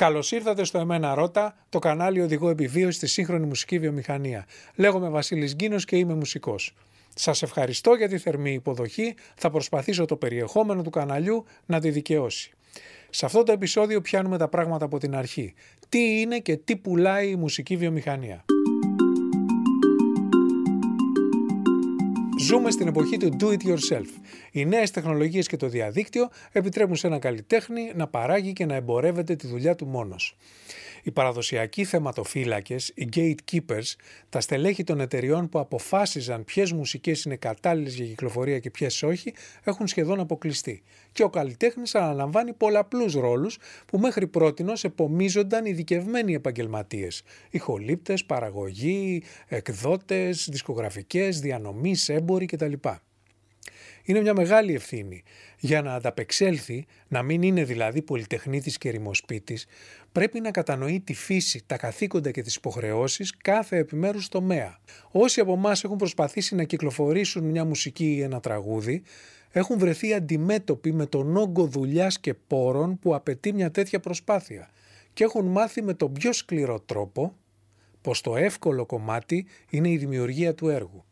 Καλώς ήρθατε στο Εμένα Ρώτα, το κανάλι Οδηγό Επιβίωση στη σύγχρονη μουσική βιομηχανία. Λέγομαι Βασίλης Γκίνος και είμαι μουσικός. Σας ευχαριστώ για τη θερμή υποδοχή. Θα προσπαθήσω το περιεχόμενο του καναλιού να τη δικαιώσει. Σε αυτό το επεισόδιο πιάνουμε τα πράγματα από την αρχή. Τι είναι και τι πουλάει η μουσική βιομηχανία. Ζούμε στην εποχή του do it yourself. Οι νέες τεχνολογίες και το διαδίκτυο επιτρέπουν σε ένα καλλιτέχνη να παράγει και να εμπορεύεται τη δουλειά του μόνος. Οι παραδοσιακοί θεματοφύλακες, οι gatekeepers, τα στελέχη των εταιριών που αποφάσιζαν ποιες μουσικές είναι κατάλληλες για κυκλοφορία και ποιες όχι, έχουν σχεδόν αποκλειστεί. Και ο καλλιτέχνης αναλαμβάνει πολλαπλούς ρόλους που μέχρι πρότινος επομίζονταν ειδικευμένοι επαγγελματίες. Ηχολήπτες, παραγωγοί, εκδότες, δισκογραφικές, διανομής, έμποροι κτλ είναι μια μεγάλη ευθύνη. Για να ανταπεξέλθει, να μην είναι δηλαδή πολυτεχνίτης και ρημοσπίτης, πρέπει να κατανοεί τη φύση, τα καθήκοντα και τις υποχρεώσεις κάθε επιμέρους τομέα. Όσοι από εμάς έχουν προσπαθήσει να κυκλοφορήσουν μια μουσική ή ένα τραγούδι, έχουν βρεθεί αντιμέτωποι με τον όγκο δουλειάς και πόρων που απαιτεί μια τέτοια προσπάθεια και έχουν μάθει με τον πιο σκληρό τρόπο πως το εύκολο κομμάτι είναι η δημιουργία του έργου.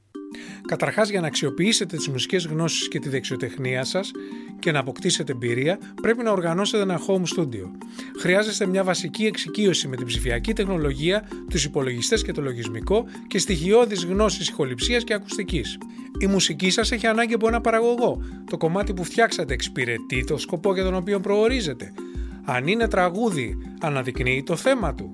Καταρχάς, για να αξιοποιήσετε τις μουσικές γνώσεις και τη δεξιοτεχνία σας και να αποκτήσετε εμπειρία, πρέπει να οργανώσετε ένα home studio. Χρειάζεστε μια βασική εξοικείωση με την ψηφιακή τεχνολογία, τους υπολογιστές και το λογισμικό και στοιχειώδεις γνώσεις ηχοληψίας και ακουστικής. Η μουσική σας έχει ανάγκη από ένα παραγωγό. Το κομμάτι που φτιάξατε εξυπηρετεί το σκοπό για τον οποίο προορίζεται. Αν είναι τραγούδι, αναδεικνύει το θέμα του.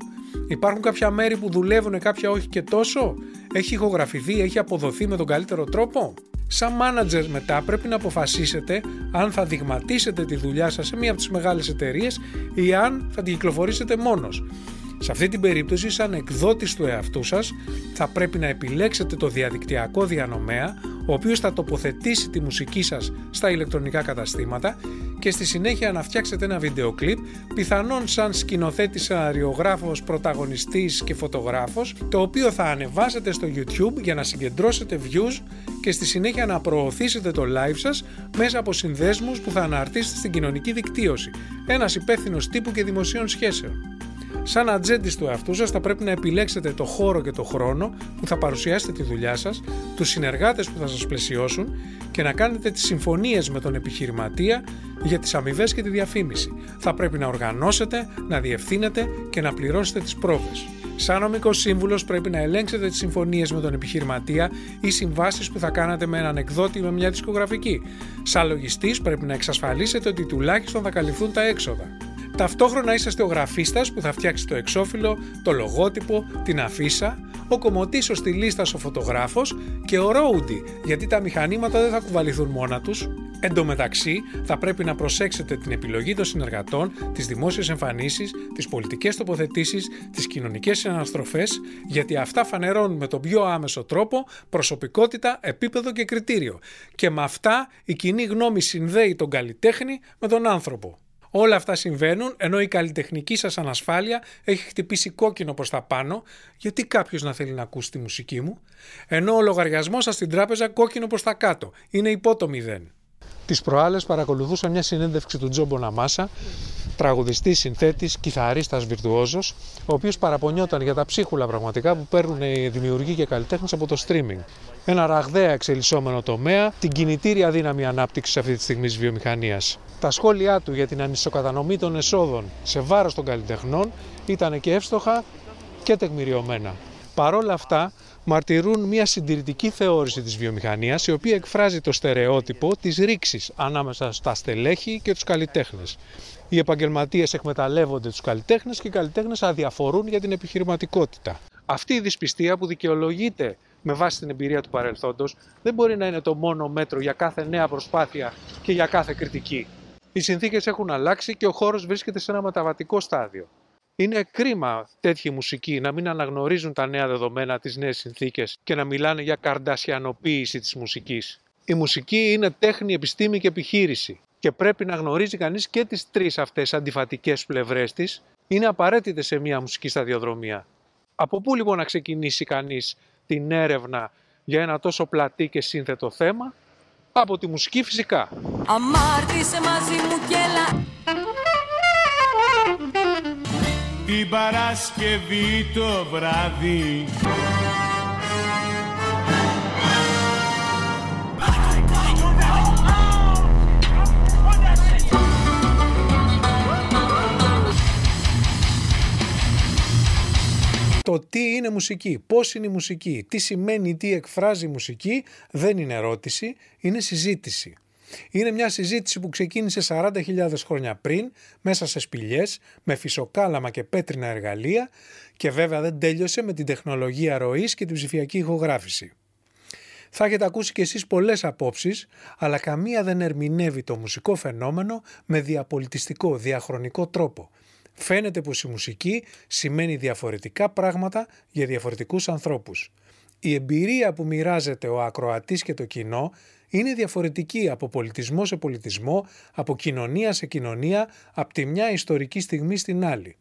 Υπάρχουν κάποια μέρη που δουλεύουν, κάποια όχι και τόσο; Έχει ηχογραφηθεί, έχει αποδοθεί με τον καλύτερο τρόπο; Σαν manager μετά πρέπει να αποφασίσετε αν θα δειγματίσετε τη δουλειά σας σε μία από τις μεγάλες εταιρείες ή αν θα την κυκλοφορήσετε μόνος. Σε αυτή την περίπτωση, σαν εκδότης του εαυτού σας, θα πρέπει να επιλέξετε το διαδικτυακό διανομέα, ο οποίος θα τοποθετήσει τη μουσική σας στα ηλεκτρονικά καταστήματα και στη συνέχεια να φτιάξετε ένα βίντεο κλιπ, πιθανόν σαν σκηνοθέτη, σεναριογράφος, πρωταγωνιστής και φωτογράφος, το οποίο θα ανεβάσετε στο YouTube για να συγκεντρώσετε views και στη συνέχεια να προωθήσετε το live σας μέσα από συνδέσμους που θα αναρτήσετε στην κοινωνική δικτύωση. Ένας υπεύθυνος τύπου και δημοσίων σχέσεων. Σαν ατζέντη του εαυτού σας, θα πρέπει να επιλέξετε το χώρο και το χρόνο που θα παρουσιάσετε τη δουλειά σας, τους συνεργάτες που θα σας πλαισιώσουν και να κάνετε τις συμφωνίες με τον επιχειρηματία για τις αμοιβές και τη διαφήμιση. Θα πρέπει να οργανώσετε, να διευθύνετε και να πληρώσετε τις πρόβες. Σαν νομικός σύμβουλος, πρέπει να ελέγξετε τις συμφωνίες με τον επιχειρηματία ή συμβάσεις που θα κάνατε με έναν εκδότη ή με μια δισκογραφική. Σαν λογιστής, πρέπει να εξασφαλίσετε ότι τουλάχιστον θα καλυφθούν τα έξοδα. Ταυτόχρονα είσαστε ο γραφίστας που θα φτιάξεις το εξώφυλλο, το λογότυπο, την αφίσα, ο κομμωτής στη λίστα ο φωτογράφος και ο ρόουντι, γιατί τα μηχανήματα δεν θα κουβαληθούν μόνα τους. Εν τω μεταξύ, θα πρέπει να προσέξετε την επιλογή των συνεργατών, τις δημόσιες εμφανίσεις, τις πολιτικές τοποθετήσεις, τις κοινωνικές αναστροφέ, γιατί αυτά φανερώνουν με τον πιο άμεσο τρόπο προσωπικότητα, επίπεδο και κριτήριο. Και με αυτά η κοινή γνώμη συνδέει τον καλλιτέχνη με τον άνθρωπο. Όλα αυτά συμβαίνουν ενώ η καλλιτεχνική σας ανασφάλεια έχει χτυπήσει κόκκινο προς τα πάνω γιατί κάποιος να θέλει να ακούσει τη μουσική μου; Ενώ ο λογαριασμός σας στην τράπεζα κόκκινο προς τα κάτω. Είναι υπό το μηδέν. Τις προάλλες παρακολουθούσα μια συνέντευξη του Τζόμπο Ναμάσα τραγουδιστής, συνθέτης, κιθαρίστας βιρτουόζος, ο οποίος παραπονιόταν για τα ψίχουλα πραγματικά που παίρνουν οι δημιουργοί και καλλιτέχνες από το streaming. Ένα ραγδαία εξελισσόμενο τομέα, την κινητήρια δύναμη ανάπτυξης αυτή τη στιγμή της βιομηχανίας. Τα σχόλιά του για την ανισοκατανομή των εσόδων σε βάρος των καλλιτεχνών ήταν και εύστοχα και τεκμηριωμένα. Παρόλα αυτά, μαρτυρούν μια συντηρητική θεώρηση της βιομηχανίας η οποία εκφράζει το στερεότυπο της ρήξης ανάμεσα στα στελέχη και τους καλλιτέχνες. Οι επαγγελματίες εκμεταλλεύονται τους καλλιτέχνες και οι καλλιτέχνες αδιαφορούν για την επιχειρηματικότητα. Αυτή η δυσπιστία που δικαιολογείται με βάση την εμπειρία του παρελθόντος δεν μπορεί να είναι το μόνο μέτρο για κάθε νέα προσπάθεια και για κάθε κριτική. Οι συνθήκες έχουν αλλάξει και ο χώρος βρίσκεται σε ένα μεταβατικό στάδιο. Είναι κρίμα τέτοιοι μουσικοί να μην αναγνωρίζουν τα νέα δεδομένα, τις νέες συνθήκες και να μιλάνε για καρντασιανοποίηση της μουσικής. Η μουσική είναι τέχνη, επιστήμη και επιχείρηση και πρέπει να γνωρίζει κανείς και τις τρεις αυτές αντιφατικές πλευρές της. Είναι απαραίτητε σε μια μουσική σταδιοδρομία. Από πού λοιπόν να ξεκινήσει κανείς την έρευνα για ένα τόσο πλατή και σύνθετο θέμα, από τη μουσική φυσικά. Αμάρτησε μαζί μου και την Παρασκευή το βράδυ Το τι είναι μουσική, πώς είναι η μουσική, τι σημαίνει, τι εκφράζει η μουσική δεν είναι ερώτηση, είναι συζήτηση. Είναι μια συζήτηση που ξεκίνησε 40.000 χρόνια πριν, μέσα σε σπηλιές, με φυσοκάλαμα και πέτρινα εργαλεία και βέβαια δεν τέλειωσε με την τεχνολογία ροής και την ψηφιακή ηχογράφηση. Θα έχετε ακούσει κι εσείς πολλές απόψεις, αλλά καμία δεν ερμηνεύει το μουσικό φαινόμενο με διαπολιτιστικό, διαχρονικό τρόπο. Φαίνεται πως η μουσική σημαίνει διαφορετικά πράγματα για διαφορετικούς ανθρώπους. Η εμπειρία που μοιράζεται ο ακροατής και το κοινό είναι διαφορετική από πολιτισμό σε πολιτισμό, από κοινωνία σε κοινωνία, από τη μια ιστορική στιγμή στην άλλη.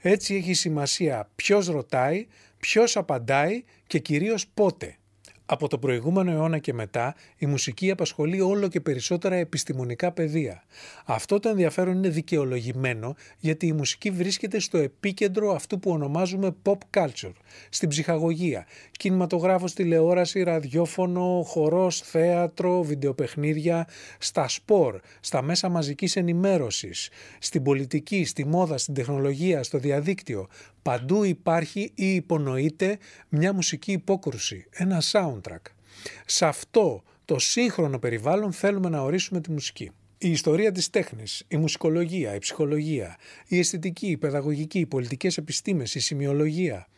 Έτσι έχει σημασία ποιος ρωτάει, ποιος απαντάει και κυρίως πότε. Από το προηγούμενο αιώνα και μετά, η μουσική απασχολεί όλο και περισσότερα επιστημονικά πεδία. Αυτό το ενδιαφέρον είναι δικαιολογημένο γιατί η μουσική βρίσκεται στο επίκεντρο αυτού που ονομάζουμε pop culture, στην ψυχαγωγία, κινηματογράφος, τηλεόραση, ραδιόφωνο, χορός, θέατρο, βιντεοπαιχνίδια, στα σπορ, στα μέσα μαζικής ενημέρωσης, στην πολιτική, στη μόδα, στην τεχνολογία, στο διαδίκτυο, Παντού υπάρχει ή υπονοείται μια μουσική υπόκρουση, ένα soundtrack. Σε αυτό το σύγχρονο περιβάλλον θέλουμε να ορίσουμε τη μουσική. Η ιστορία της τέχνης, η μουσικολογία, η ψυχολογία, η αισθητική, η παιδαγωγική, οι πολιτικές επιστήμες, η σημειολογία,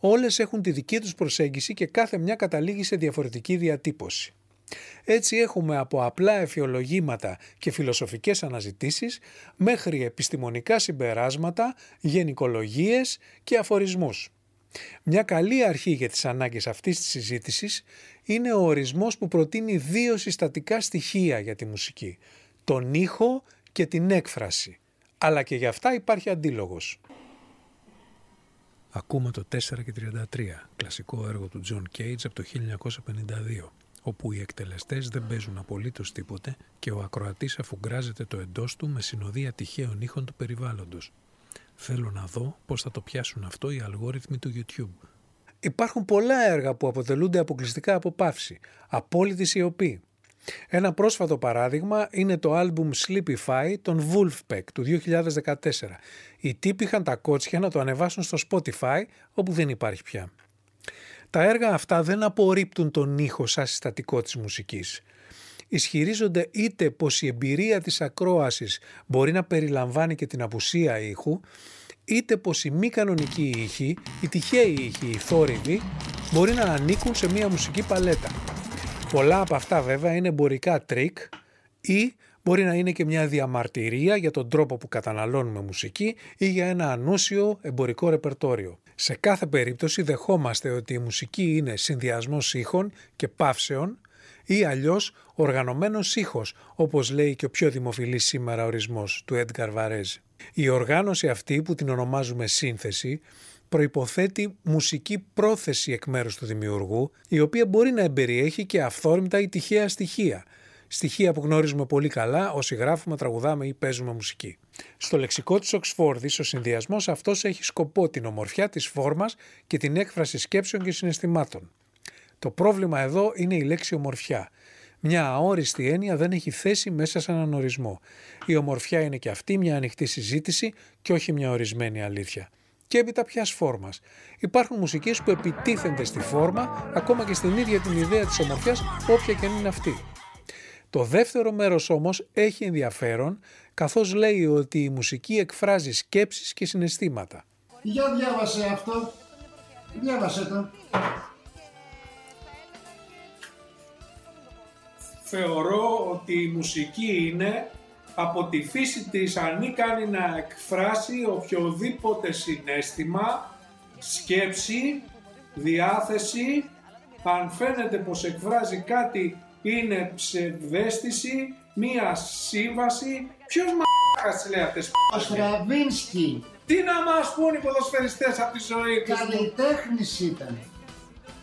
όλες έχουν τη δική τους προσέγγιση και κάθε μια καταλήγει σε διαφορετική διατύπωση. Έτσι έχουμε από απλά εφιολογήματα και φιλοσοφικές αναζητήσεις μέχρι επιστημονικά συμπεράσματα, γενικολογίες και αφορισμούς. Μια καλή αρχή για τις ανάγκες αυτής της συζήτησης είναι ο ορισμός που προτείνει δύο συστατικά στοιχεία για τη μουσική, τον ήχο και την έκφραση. Αλλά και για αυτά υπάρχει αντίλογος. Ακούμε το 4 και 33, κλασικό έργο του John Cage από το 1952 όπου οι εκτελεστές δεν παίζουν απολύτως τίποτε και ο ακροατής αφουγκράζεται το εντός του με συνοδεία τυχαίων ήχων του περιβάλλοντος. Θέλω να δω πώς θα το πιάσουν αυτό οι αλγόριθμοι του YouTube. Υπάρχουν πολλά έργα που αποτελούνται αποκλειστικά από παύση, απόλυτη σιωπή. Ένα πρόσφατο παράδειγμα είναι το άλμπουμ Sleepify των Wolfpack του 2014. Οι τύποι είχαν τα κότσια να το ανεβάσουν στο Spotify όπου δεν υπάρχει πια. Τα έργα αυτά δεν απορρίπτουν τον ήχο σαν συστατικό της μουσικής. Ισχυρίζονται είτε πως η εμπειρία της ακρόασης μπορεί να περιλαμβάνει και την απουσία ήχου, είτε πως οι μη κανονικοί ήχοι, οι τυχαίοι ήχοι, οι θόρυβοι, μπορεί να ανήκουν σε μια μουσική παλέτα. Πολλά από αυτά βέβαια είναι εμπορικά τρικ ή μπορεί να είναι και μια διαμαρτυρία για τον τρόπο που καταναλώνουμε μουσική ή για ένα ανούσιο εμπορικό ρεπερτόριο. Σε κάθε περίπτωση δεχόμαστε ότι η μουσική είναι συνδυασμός ήχων και παύσεων ή αλλιώς οργανωμένος ήχος, όπως λέει και ο πιο δημοφιλής σήμερα ορισμός του Έντγκαρ Βαρέζ. Η οργάνωση αυτή που την ονομάζουμε σύνθεση προϋποθέτει μουσική πρόθεση εκ μέρους του δημιουργού, η οποία μπορεί να εμπεριέχει και αυθόρμητα ή τυχαία στοιχεία, στοιχεία που γνωρίζουμε πολύ καλά όσοι γράφουμε, τραγουδάμε ή παίζουμε μουσική. Στο λεξικό της Οξφόρδης ο συνδυασμός αυτός έχει σκοπό την ομορφιά της φόρμας και την έκφραση σκέψεων και συναισθημάτων. Το πρόβλημα εδώ είναι η λέξη ομορφιά. Μια αόριστη έννοια δεν έχει θέση μέσα σε έναν ορισμό. Η ομορφιά είναι και αυτή μια ανοιχτή συζήτηση και όχι μια ορισμένη αλήθεια. Και έπειτα πια φόρμας. Υπάρχουν μουσικές που επιτίθενται στη φόρμα, ακόμα και στην ίδια την ιδέα της ομορφιάς, όποια και αν είναι αυτή. Το δεύτερο μέρος όμως έχει ενδιαφέρον καθώς λέει ότι η μουσική εκφράζει σκέψεις και συναισθήματα. Για διάβασε αυτό. Διάβασε το. Θεωρώ ότι η μουσική είναι από τη φύση της ανίκανη να εκφράσει οποιοδήποτε συνέστημα, σκέψη, διάθεση, αν φαίνεται πως εκφράζει κάτι είναι ψευδέστηση, μία σύμβαση. Ποιος μαλάκας λέει αυτές τις Ο Στραβίνσκι. Τι να μας πούν οι ποδοσφαιριστές από τη ζωή τους; Καλλιτέχνης ήταν.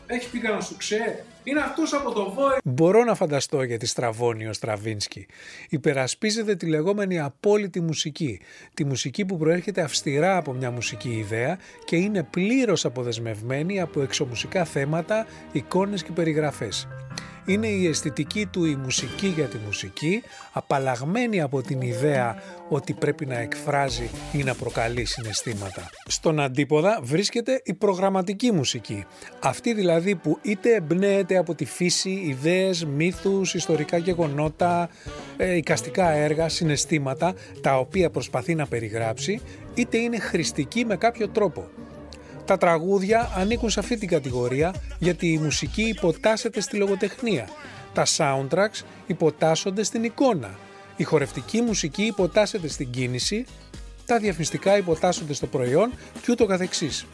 Έχει πει κανένα σου ξέ. Είναι αυτός από το Βόη. Μπορώ να φανταστώ γιατί στραβώνει ο Στραβίνσκι. Υπερασπίζεται τη λεγόμενη απόλυτη μουσική. Τη μουσική που προέρχεται αυστηρά από μια μουσική ιδέα και είναι πλήρως αποδεσμευμένη από εξωμουσικά θέματα, εικόνες και περιγραφές είναι η αισθητική του η μουσική για τη μουσική, απαλλαγμένη από την ιδέα ότι πρέπει να εκφράζει ή να προκαλεί συναισθήματα. Στον αντίποδα βρίσκεται η προγραμματική μουσική, αυτή δηλαδή που είτε εμπνέεται από τη φύση, ιδέες, μύθους, ιστορικά γεγονότα, ε, οικαστικά έργα, συναισθήματα, τα οποία προσπαθεί να περιγράψει, είτε είναι χρηστική με κάποιο τρόπο. Τα τραγούδια ανήκουν σε αυτή την κατηγορία γιατί η μουσική υποτάσσεται στη λογοτεχνία. Τα soundtracks υποτάσσονται στην εικόνα. Η χορευτική μουσική υποτάσσεται στην κίνηση, τα διαφημιστικά υποτάσσονται στο προϊόν και ούτω καθεξής.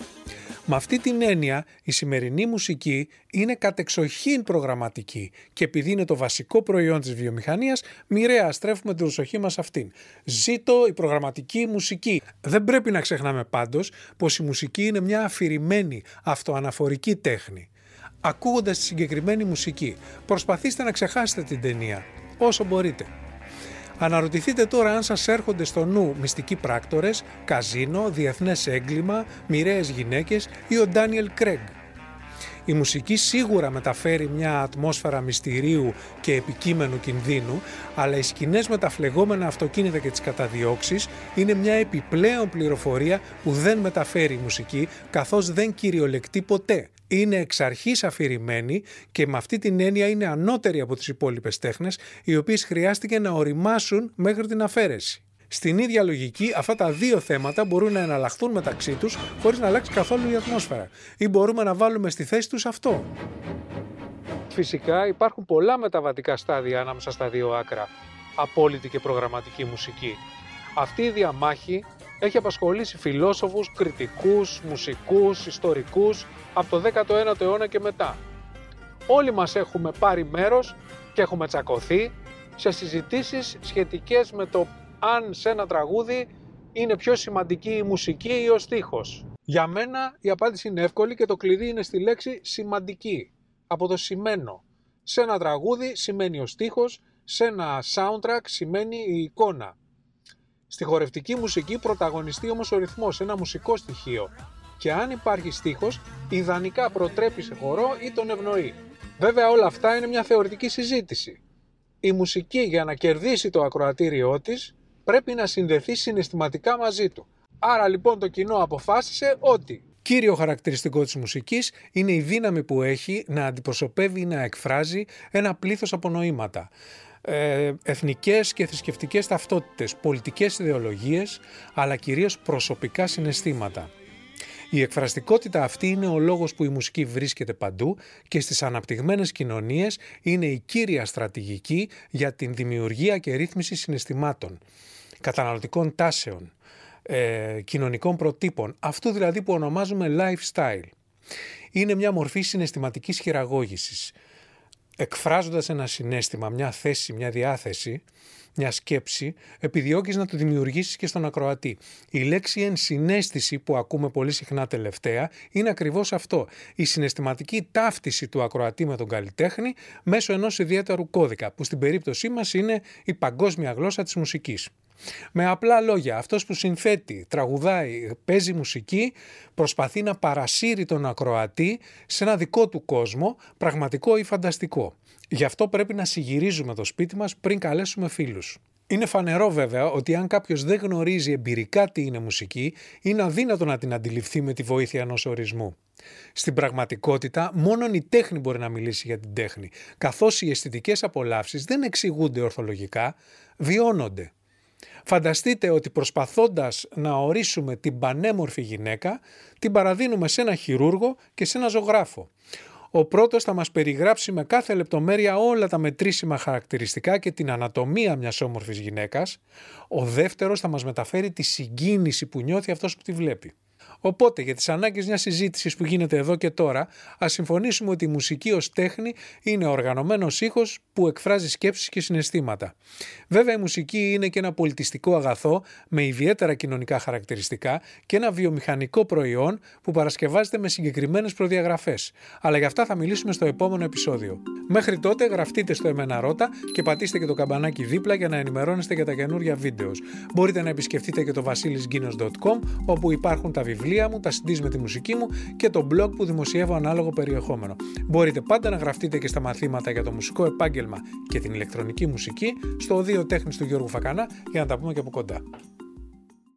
Με αυτή την έννοια η σημερινή μουσική είναι κατεξοχήν προγραμματική και επειδή είναι το βασικό προϊόν της βιομηχανίας μοιραία στρέφουμε την προσοχή μας αυτήν. Ζήτω η προγραμματική μουσική. Δεν πρέπει να ξεχνάμε πάντως πως η μουσική είναι μια αφηρημένη αυτοαναφορική τέχνη. Ακούγοντας τη συγκεκριμένη μουσική προσπαθήστε να ξεχάσετε την ταινία όσο μπορείτε. Αναρωτηθείτε τώρα αν σας έρχονται στο νου μυστικοί πράκτορες, καζίνο, διεθνές έγκλημα, μοιραίες γυναίκες ή ο Ντάνιελ Κρέγκ. Η μουσική σίγουρα μεταφέρει μια ατμόσφαιρα μυστηρίου και επικείμενου κινδύνου, αλλά οι σκηνές με τα φλεγόμενα αυτοκίνητα και τις καταδιώξεις είναι μια επιπλέον πληροφορία που δεν μεταφέρει η μουσική, καθώς δεν κυριολεκτεί ποτέ είναι εξ αρχής αφηρημένη και με αυτή την έννοια είναι ανώτερη από τις υπόλοιπες τέχνες, οι οποίες χρειάστηκε να οριμάσουν μέχρι την αφαίρεση. Στην ίδια λογική, αυτά τα δύο θέματα μπορούν να εναλλαχθούν μεταξύ τους χωρίς να αλλάξει καθόλου η ατμόσφαιρα. Ή μπορούμε να βάλουμε στη θέση τους αυτό. Φυσικά υπάρχουν πολλά μεταβατικά στάδια ανάμεσα στα δύο άκρα, απόλυτη και προγραμματική μουσική. Αυτή η διαμάχη έχει απασχολήσει φιλόσοφους, κριτικούς, μουσικούς, ιστορικούς από το 19ο αιώνα και μετά. Όλοι μας έχουμε πάρει μέρος και έχουμε τσακωθεί σε συζητήσεις σχετικές με το αν σε ένα τραγούδι είναι πιο σημαντική η μουσική ή ο στίχος. Για μένα η απάντηση είναι εύκολη και το κλειδί είναι στη λέξη σημαντική, από το σημαίνω. Σε ένα τραγούδι σημαίνει ο στίχος, σε ένα soundtrack σημαίνει η εικόνα. Στη χορευτική μουσική πρωταγωνιστεί όμως ο ρυθμός, ένα μουσικό στοιχείο. Και αν υπάρχει στίχος, ιδανικά προτρέπει σε χορό ή τον ευνοεί. Βέβαια όλα αυτά είναι μια θεωρητική συζήτηση. Η μουσική για να κερδίσει το ακροατήριό της πρέπει να συνδεθεί συναισθηματικά μαζί του. Άρα λοιπόν το κοινό αποφάσισε ότι Κύριο χαρακτηριστικό της μουσικής είναι η δύναμη που έχει να αντιπροσωπεύει ή να εκφράζει ένα πλήθος από νοήματα ε, εθνικές και θρησκευτικές ταυτότητες, πολιτικές ιδεολογίες, αλλά κυρίως προσωπικά συναισθήματα. Η εκφραστικότητα αυτή είναι ο λόγος που η μουσική βρίσκεται παντού και στις αναπτυγμένες κοινωνίες είναι η κύρια στρατηγική για την δημιουργία και ρύθμιση συναισθημάτων, καταναλωτικών τάσεων, ε, κοινωνικών προτύπων, αυτού δηλαδή που ονομάζουμε lifestyle. Είναι μια μορφή συναισθηματικής χειραγώγησης εκφράζοντας ένα συνέστημα, μια θέση, μια διάθεση, μια σκέψη, επιδιώκεις να το δημιουργήσεις και στον ακροατή. Η λέξη ενσυναίσθηση που ακούμε πολύ συχνά τελευταία είναι ακριβώς αυτό. Η συναισθηματική ταύτιση του ακροατή με τον καλλιτέχνη μέσω ενός ιδιαίτερου κώδικα, που στην περίπτωσή μας είναι η παγκόσμια γλώσσα της μουσικής. Με απλά λόγια, αυτός που συνθέτει, τραγουδάει, παίζει μουσική, προσπαθεί να παρασύρει τον ακροατή σε ένα δικό του κόσμο, πραγματικό ή φανταστικό. Γι' αυτό πρέπει να συγυρίζουμε το σπίτι μας πριν καλέσουμε φίλους. Είναι φανερό βέβαια ότι αν κάποιος δεν γνωρίζει εμπειρικά τι είναι μουσική, είναι αδύνατο να την αντιληφθεί με τη βοήθεια ενός ορισμού. Στην πραγματικότητα, μόνο η τέχνη μπορεί να μιλήσει για την τέχνη, καθώς οι αισθητικές απολαύσεις δεν εξηγούνται ορθολογικά, βιώνονται. Φανταστείτε ότι προσπαθώντας να ορίσουμε την πανέμορφη γυναίκα, την παραδίνουμε σε ένα χειρούργο και σε ένα ζωγράφο. Ο πρώτος θα μας περιγράψει με κάθε λεπτομέρεια όλα τα μετρήσιμα χαρακτηριστικά και την ανατομία μιας όμορφης γυναίκας. Ο δεύτερος θα μας μεταφέρει τη συγκίνηση που νιώθει αυτός που τη βλέπει. Οπότε, για τις ανάγκες μιας συζήτησης που γίνεται εδώ και τώρα, ας συμφωνήσουμε ότι η μουσική ως τέχνη είναι οργανωμένος ήχος που εκφράζει σκέψεις και συναισθήματα. Βέβαια, η μουσική είναι και ένα πολιτιστικό αγαθό με ιδιαίτερα κοινωνικά χαρακτηριστικά και ένα βιομηχανικό προϊόν που παρασκευάζεται με συγκεκριμένες προδιαγραφές. Αλλά για αυτά θα μιλήσουμε στο επόμενο επεισόδιο. Μέχρι τότε, γραφτείτε στο Εμένα Ρώτα και πατήστε και το καμπανάκι δίπλα για να ενημερώνεστε για τα καινούργια βίντεος. Μπορείτε να επισκεφτείτε και το vasilisginos.com όπου υπάρχουν τα βιβλία μου, τα CDs με τη μουσική μου και το blog που δημοσιεύω ανάλογο περιεχόμενο. Μπορείτε πάντα να γραφτείτε και στα μαθήματα για το μουσικό επάγγελμα και την ηλεκτρονική μουσική στο Οδείο Τέχνης του Γιώργου Φακανά για να τα πούμε και από κοντά.